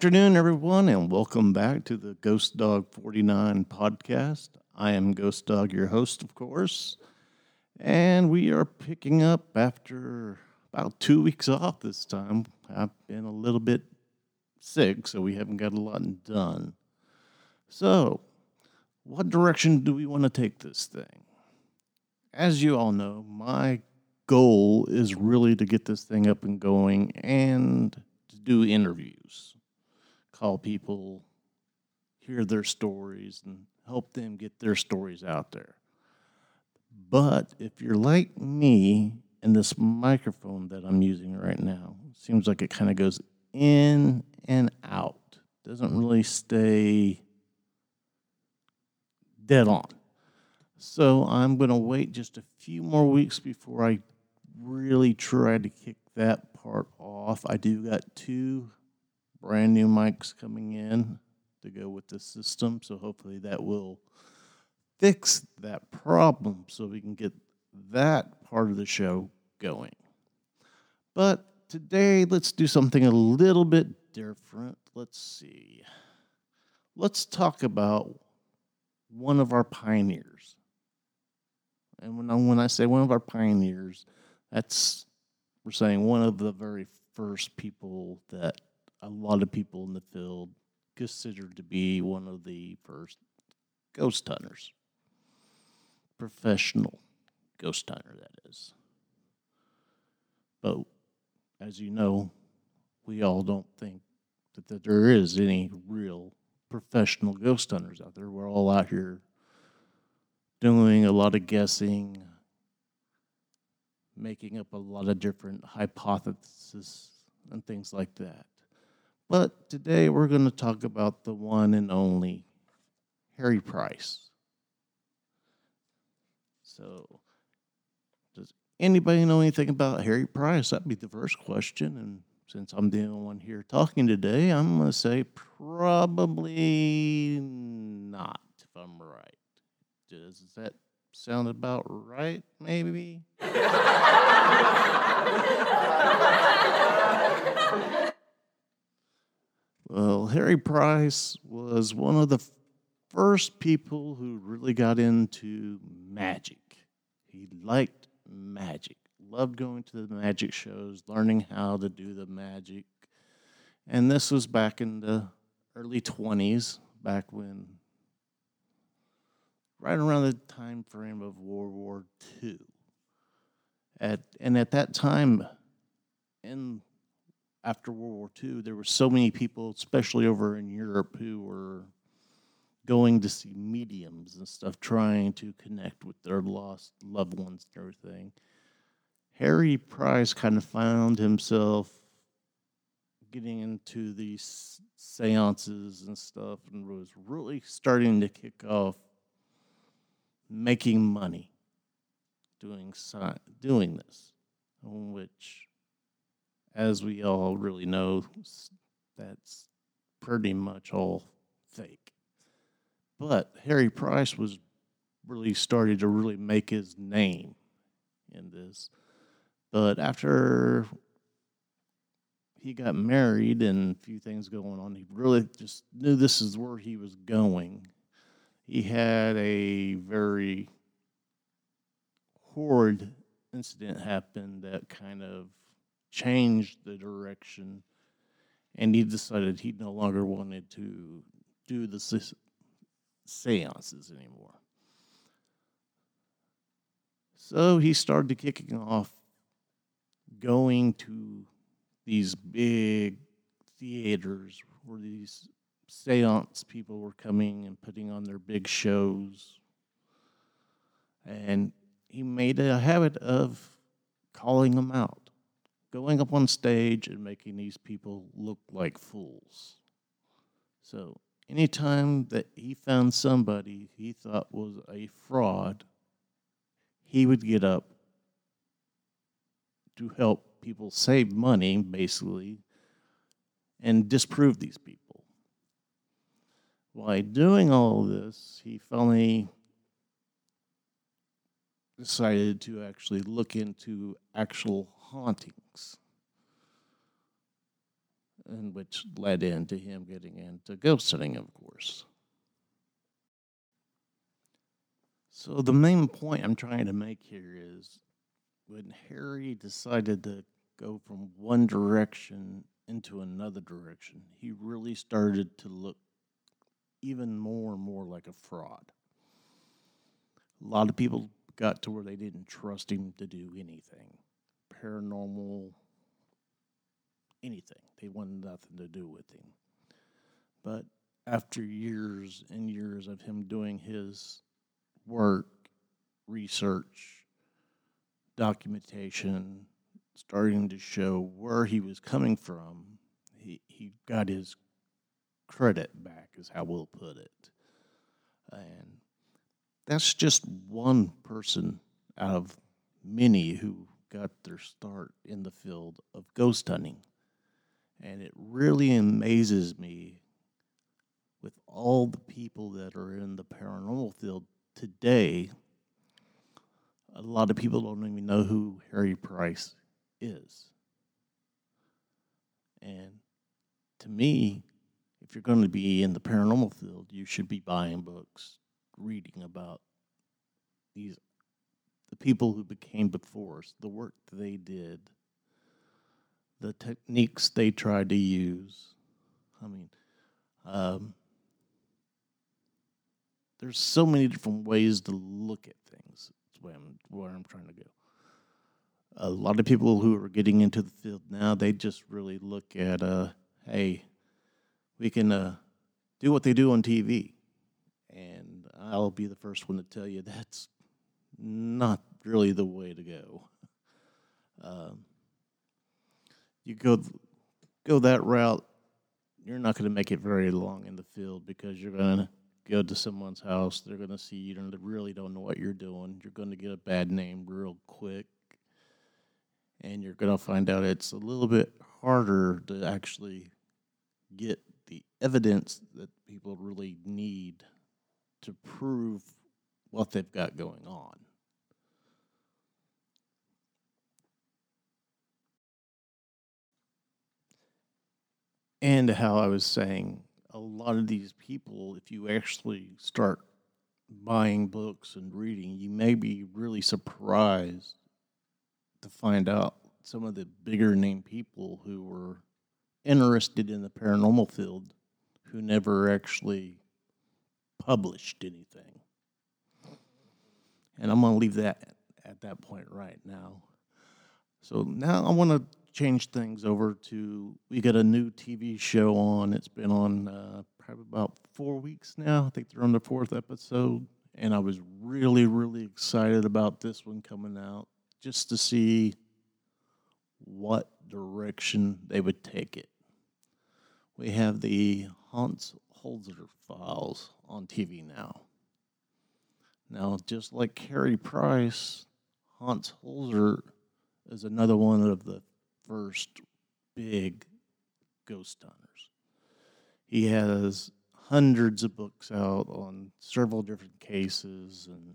Afternoon, everyone, and welcome back to the Ghost Dog 49 podcast. I am Ghost Dog, your host, of course, and we are picking up after about two weeks off this time. I've been a little bit sick, so we haven't got a lot done. So, what direction do we want to take this thing? As you all know, my goal is really to get this thing up and going and to do interviews, call people, hear their stories, and help them get their stories out there. But if you're like me and this microphone that I'm using right now, seems like it kind of goes in and out, doesn't really stay dead on. So I'm going to wait just a few more weeks before I really try to kick that part off. I do got two brand new mics coming in to go with the system, so hopefully that will fix that problem so we can get that part of the show going. But today, let's do something a little bit different. Let's see. Let's talk about one of our pioneers. And when I, when I say one of our pioneers, that's we're saying one of the very first people that a lot of people in the field considered to be one of the first ghost hunters, professional ghost hunter, that is. But as you know, we all don't think that, that there is any real professional ghost hunters out there. We're all out here doing a lot of guessing, making up a lot of different hypotheses and things like that. But today we're going to talk about the one and only Harry Price. So, does anybody know anything about Harry Price? That'd be the first question. And since I'm the only one here talking today, I'm going to say probably not, if I'm right. Does that sound about right, maybe? well, Harry Price was one of the first people who really got into magic. He liked magic, loved going to the magic shows, learning how to do the magic. And this was back in the early 20s, back when right around the time frame of World War II. At, and at that time, in after World War II, there were so many people, especially over in Europe, who were going to see mediums and stuff, trying to connect with their lost loved ones and everything. Harry Price kind of found himself getting into these seances and stuff and was really starting to kick off making money doing doing this, which, as we all really know, that's pretty much all fake. But Harry Price was really started to really make his name in this. But after he got married and a few things going on, he really just knew this is where he was going he had a very horrid incident happen that kind of changed the direction and he decided he no longer wanted to do the seances anymore. So he started kicking off going to these big theaters where these seance people were coming and putting on their big shows. And he made a habit of calling them out, going up on stage and making these people look like fools. So, anytime that he found somebody he thought was a fraud, he would get up to help people save money, basically, and disprove these people. By doing all this, he finally decided to actually look into actual hauntings. and which led into him getting into ghost hunting, of course. So the main point I'm trying to make here is when Harry decided to go from one direction into another direction, he really started to look even more and more like a fraud. A lot of people got to where they didn't trust him to do anything paranormal, anything. They wanted nothing to do with him. But after years and years of him doing his work, research, documentation, starting to show where he was coming from, he, he got his credit back, is how we'll put it. And that's just one person out of many who got their start in the field of ghost hunting. And it really amazes me with all the people that are in the paranormal field today. A lot of people don't even know who Harry Price is. And to me, if you're going to be in the paranormal field, you should be buying books, reading about these the people who became before us, the work they did, the techniques they tried to use. I mean, um, there's so many different ways to look at things. That's where I'm, where I'm trying to go. A lot of people who are getting into the field now, they just really look at, uh, hey, we can uh, do what they do on TV. And I'll be the first one to tell you that's not really the way to go. Um, you go go that route, you're not going to make it very long in the field because you're going to go to someone's house. They're going to see you and they really don't know what you're doing. You're going to get a bad name real quick, and you're going to find out it's a little bit harder to actually get the evidence that people really need to prove what they've got going on. And how I was saying a lot of these people, if you actually start buying books and reading, you may be really surprised to find out some of the bigger name people who were interested in the paranormal field who never actually published anything. And I'm going to leave that at that point right now. So now I want to change things over to we got a new TV show on. It's been on uh, probably about four weeks now. I think they're on the fourth episode, and I was really, really excited about this one coming out just to see what direction they would take it. We have the Hans Holzer files on TV now. Now, just like Harry Price, Hans Holzer is another one of the first big ghost hunters. He has hundreds of books out on several different cases and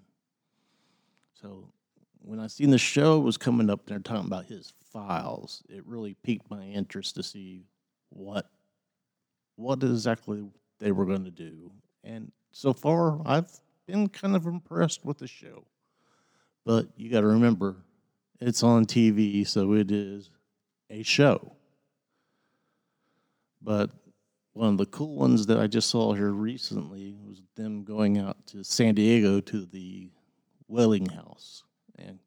so when I seen the show was coming up they're talking about his files, it really piqued my interest to see what what exactly they were going to do. And so far I've been kind of impressed with the show. But you got to remember it's on TV, so it is a show. But one of the cool ones that I just saw here recently was them going out to San Diego to the Whaley House. And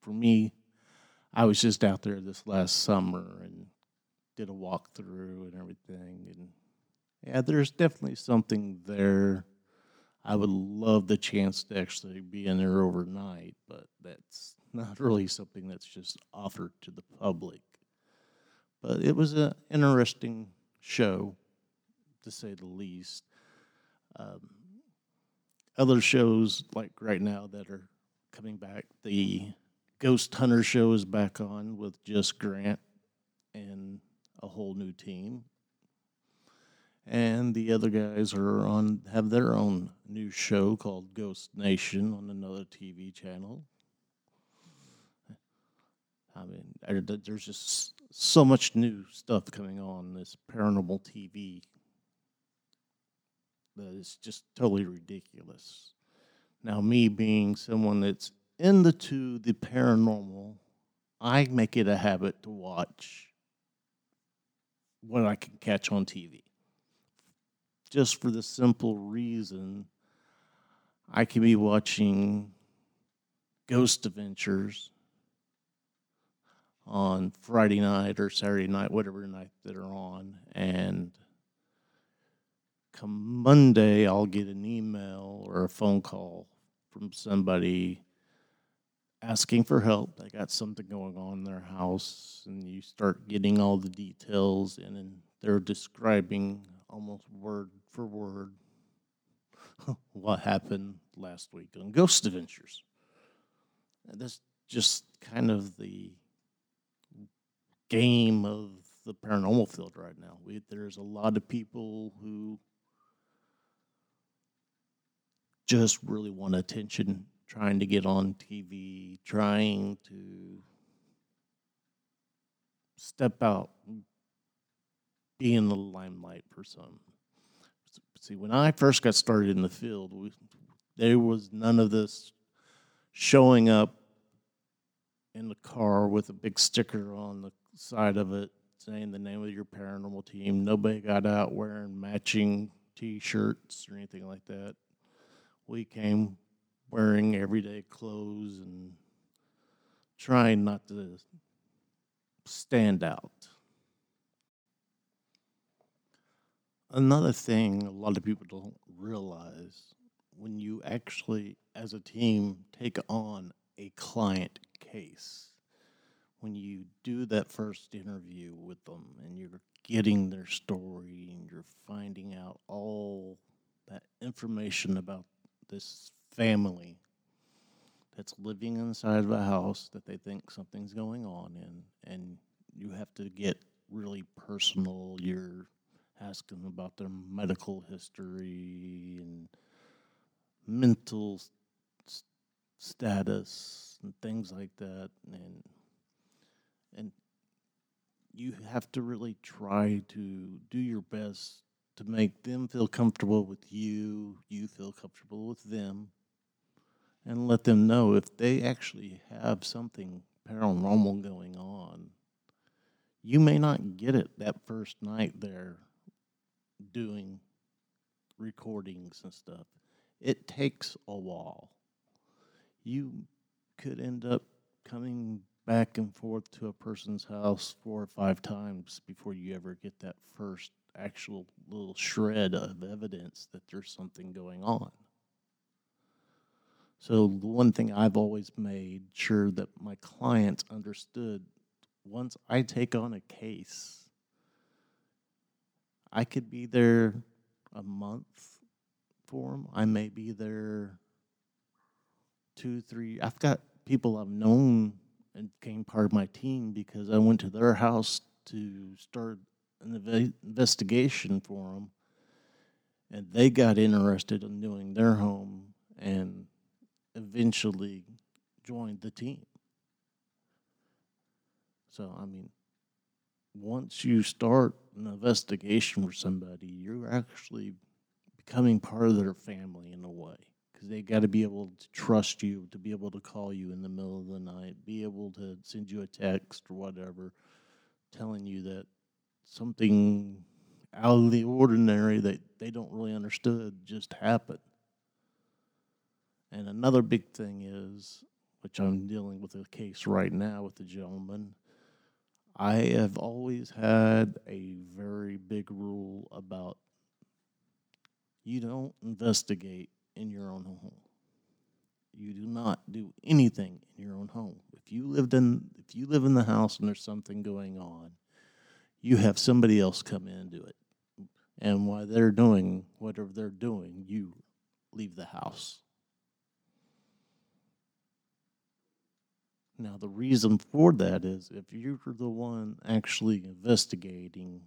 for me, I was just out there this last summer and did a walkthrough and everything. And yeah, there's definitely something there. I would love the chance to actually be in there overnight, but that's not really something that's just offered to the public. But it was an interesting show, to say the least. Um, other shows, like right now, that are coming back, the Ghost Hunter show is back on with just Grant and a whole new team. And the other guys are on have their own new show called Ghost Nation on another TV channel. I mean, there's just so much new stuff coming on this paranormal TV that is just totally ridiculous. Now, me being someone that's into the paranormal, I make it a habit to watch what I can catch on TV. Just for the simple reason I can be watching Ghost Adventures on Friday night or Saturday night, whatever night that are on, and come Monday, I'll get an email or a phone call from somebody asking for help. They got something going on in their house, and you start getting all the details, and then they're describing almost word for word what happened last week on Ghost Adventures. And that's just kind of the game of the paranormal field right now. We, there's a lot of people who just really want attention, trying to get on TV, trying to step out, be in the limelight for some. See, when I first got started in the field, we, there was none of this showing up in the car with a big sticker on the side of it saying the name of your paranormal team. Nobody got out wearing matching t shirts or anything like that. We came wearing everyday clothes and trying not to stand out. Another thing a lot of people don't realize when you actually, as a team, take on a client case, when you do that first interview with them and you're getting their story and you're finding out all that information about this family that's living inside of a house that they think something's going on in and you have to get really personal you're asking about their medical history and mental s- status and things like that and and you have to really try to do your best to make them feel comfortable with you, you feel comfortable with them, and let them know if they actually have something paranormal going on. You may not get it that first night they're doing recordings and stuff. It takes a while. You could end up coming back and forth to a person's house four or five times before you ever get that first actual little shred of evidence that there's something going on. So, the one thing I've always made sure that my clients understood once I take on a case, I could be there a month for them. I may be there two, three. I've got people I've known and became part of my team because I went to their house to start an investigation for them, and they got interested in doing their home and eventually joined the team. So, I mean, once you start an investigation for somebody, you're actually becoming part of their family in a way because they got to be able to trust you, to be able to call you in the middle of the night, be able to send you a text or whatever, telling you that something out of the ordinary that they don't really understood just happened. And another big thing is, which I'm dealing with a case right now with the gentleman. I have always had a very big rule about you don't investigate in your own home. You do not do anything in your own home. If you lived in if you live in the house and there's something going on, you have somebody else come in and do it. And while they're doing whatever they're doing, you leave the house. Now, the reason for that is if you're the one actually investigating,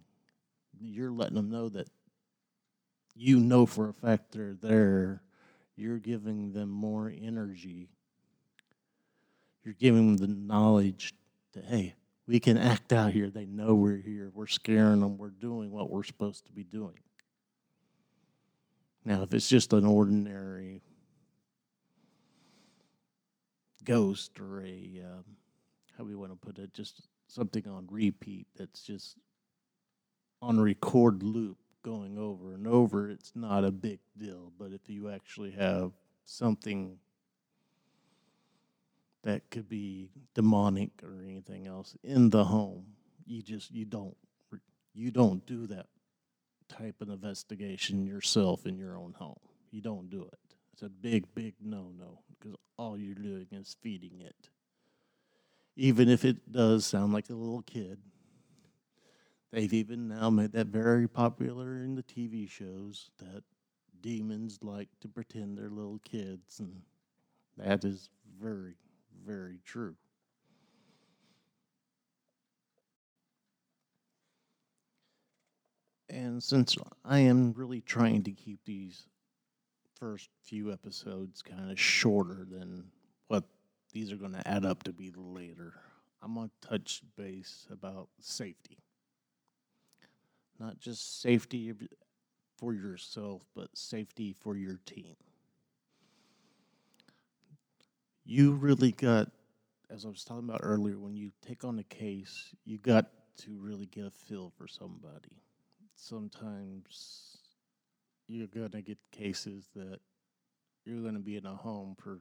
you're letting them know that you know for a fact they're there you're giving them more energy. You're giving them the knowledge that, hey, we can act out here. They know we're here. We're scaring them. We're doing what we're supposed to be doing. Now, if it's just an ordinary ghost or a, um, how we want to put it, just something on repeat that's just on record loop going over and over, it's not a big deal. But if you actually have something that could be demonic or anything else in the home, you just you don't you don't do that type of investigation yourself in your own home. You don't do it. It's a big, big no no because all you're doing is feeding it. Even if it does sound like a little kid, they've even now made that very popular in the TV shows that demons like to pretend they're little kids, and that is very, very true. And since I am really trying to keep these first few episodes kind of shorter than what these are going to add up to be later, I'm going to touch base about safety. Not just safety for yourself, but safety for your team. You really got, as I was talking about earlier, when you take on a case, you got to really get a feel for somebody. Sometimes you're going to get cases that you're going to be in a home for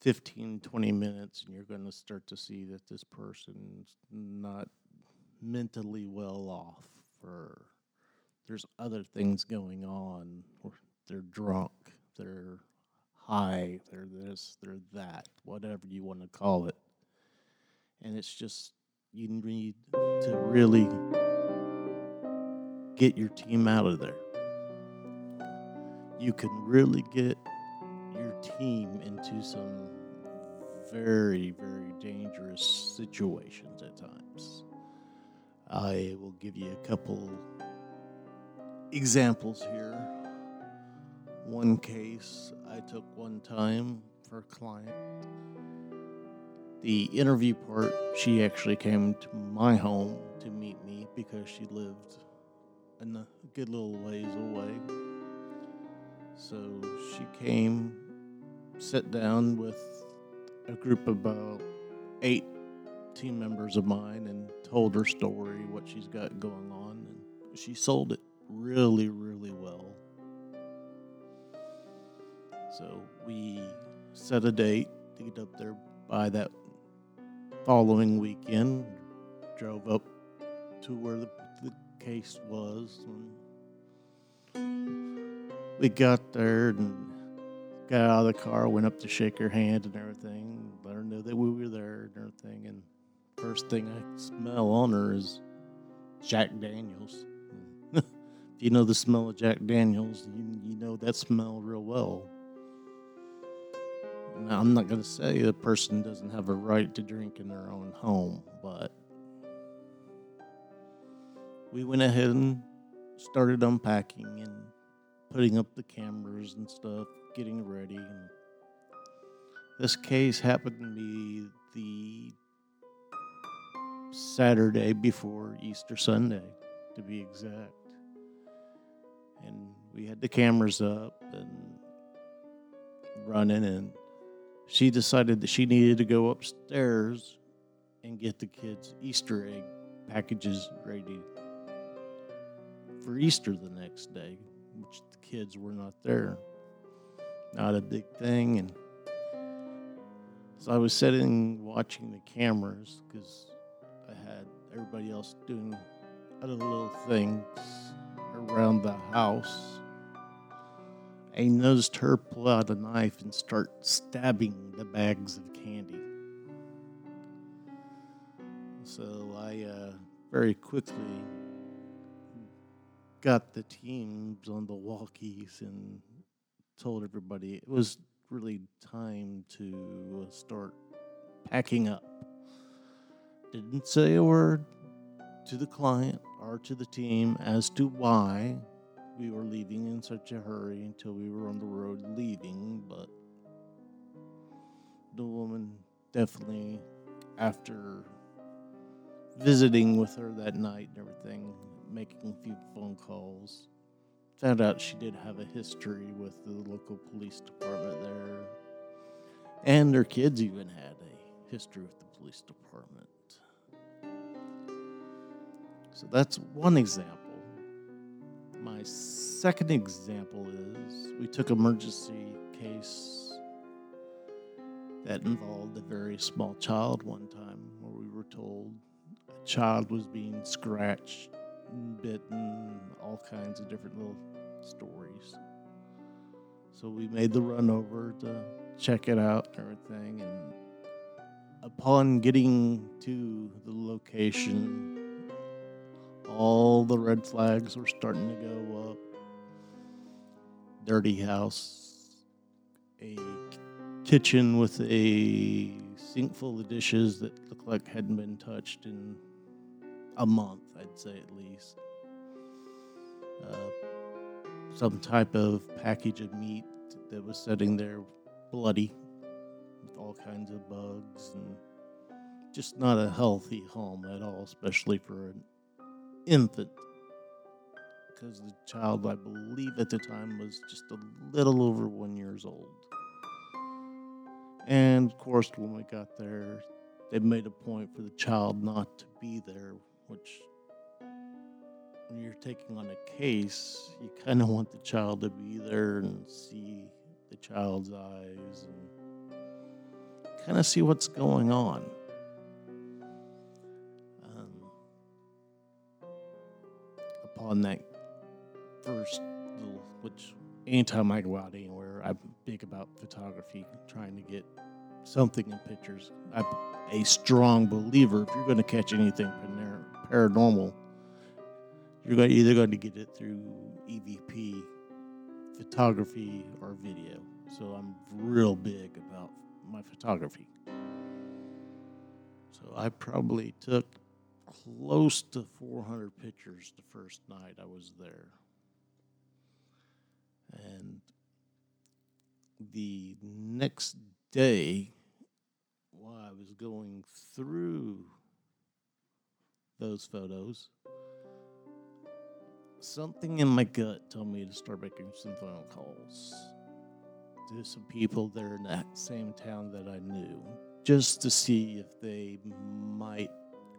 15, 20 minutes, and you're going to start to see that this person's not mentally well off, or there's other things going on, or they're drunk, they're high, they're this, they're that, whatever you want to call it. And it's just, you need to really get your team out of there. You can really get your team into some very, very dangerous situations at times. I will give you a couple examples here. One case I took one time for a client. The interview part, she actually came to my home to meet me because she lived in a good little ways away. So she came, sat down with a group of about eight team members of mine, and told her story, what she's got going on, and she sold it really, really well. So we set a date to get up there by that following weekend. Drove up to where the, the case was. And we got there and got out of the car, went up to shake her hand and everything, let her know that we were there and everything. And first thing I smell on her is Jack Daniels. if you know the smell of Jack Daniels, you, you know that smell real well. Now, I'm not going to say a person doesn't have a right to drink in their own home, but we went ahead and started unpacking and putting up the cameras and stuff, getting ready. And this case happened to be the Saturday before Easter Sunday, to be exact. And we had the cameras up and running, and she decided that she needed to go upstairs and get the kids' Easter egg packages ready for Easter the next day, which the kids were not there. Not a big thing. And so I was sitting watching the cameras because I had everybody else doing other little things around the house. I noticed her pull out a knife and start stabbing the bags of candy. So I uh, very quickly got the teams on the walkies and told everybody it was really time to start packing up. Didn't say a word to the client or to the team as to why we were leaving in such a hurry until we were on the road leaving, but the woman definitely after visiting with her that night and everything, making a few phone calls, found out she did have a history with the local police department there. And her kids even had a history with the police department. So that's one example. My second example is we took emergency case that involved a very small child one time where we were told a child was being scratched, bitten, all kinds of different little stories. So we made the run over to check it out and everything. And upon getting to the location, all the red flags were starting to go up. Dirty house, a kitchen with a sink full of dishes that looked like hadn't been touched in a month, I'd say at least. Uh, some type of package of meat that was sitting there bloody with all kinds of bugs and just not a healthy home at all, especially for an infant. Because the child, I believe at the time, was just a little over one years old. And of course, when we got there, they made a point for the child not to be there, which when you're taking on a case, you kind of want the child to be there and see the child's eyes and kind of see what's going on. Upon that first little, which anytime I go out anywhere, I'm big about photography, trying to get something in pictures. I'm a strong believer if you're going to catch anything paranormal, you're either going to get it through EVP, photography, or video. So I'm real big about my photography. So I probably took close to 400 pictures the first night I was there. And the next day, while I was going through those photos, something in my gut told me to start making some phone calls to some people there in that same town that I knew, just to see if they might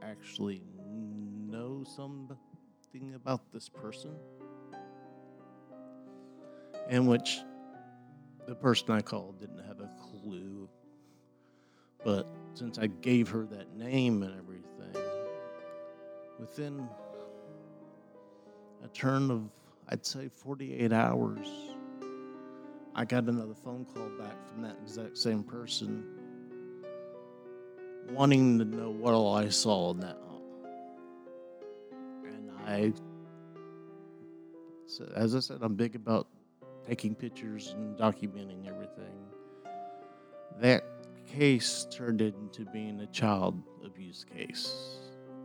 actually know something about this person. And which the person I called didn't have a clue. But since I gave her that name and everything, within a turn of, I'd say, 48 hours, I got another phone call back from that exact same person wanting to know what all I saw in that home. And I, so as I said, I'm big about taking pictures and documenting everything. That case turned into being a child abuse case.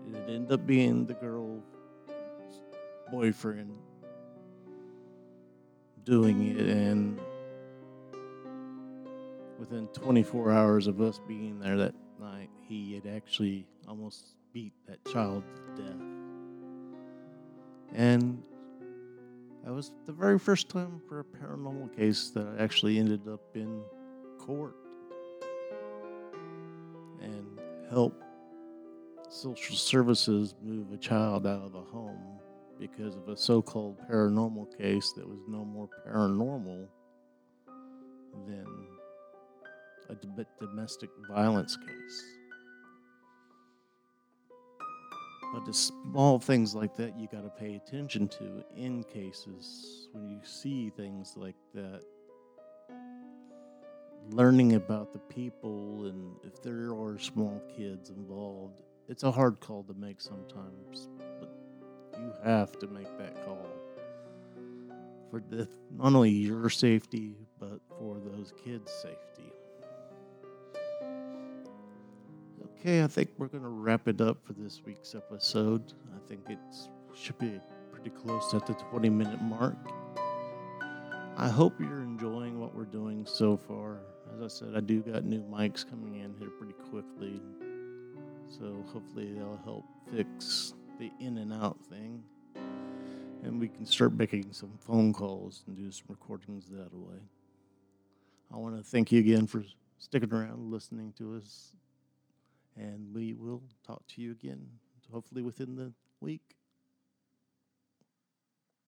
It ended up being the girl's boyfriend doing it, and within 24 hours of us being there that night, he had actually almost beat that child to death. And that was the very first time for a paranormal case that I actually ended up in court and help social services move a child out of a home because of a so called paranormal case that was no more paranormal than a domestic violence case. But the small things like that you got to pay attention to in cases when you see things like that. Learning about the people and if there are small kids involved, it's a hard call to make sometimes, but you have to make that call for the, not only your safety, but for those kids' safety. Okay, I think we're going to wrap it up for this week's episode. I think it should be pretty close at the 20 minute mark. I hope you're enjoying what we're doing so far. As I said, I do got new mics coming in here pretty quickly. So hopefully they'll help fix the in and out thing. And we can start making some phone calls and do some recordings that way. I want to thank you again for sticking around listening to us and we will talk to you again, hopefully within the week.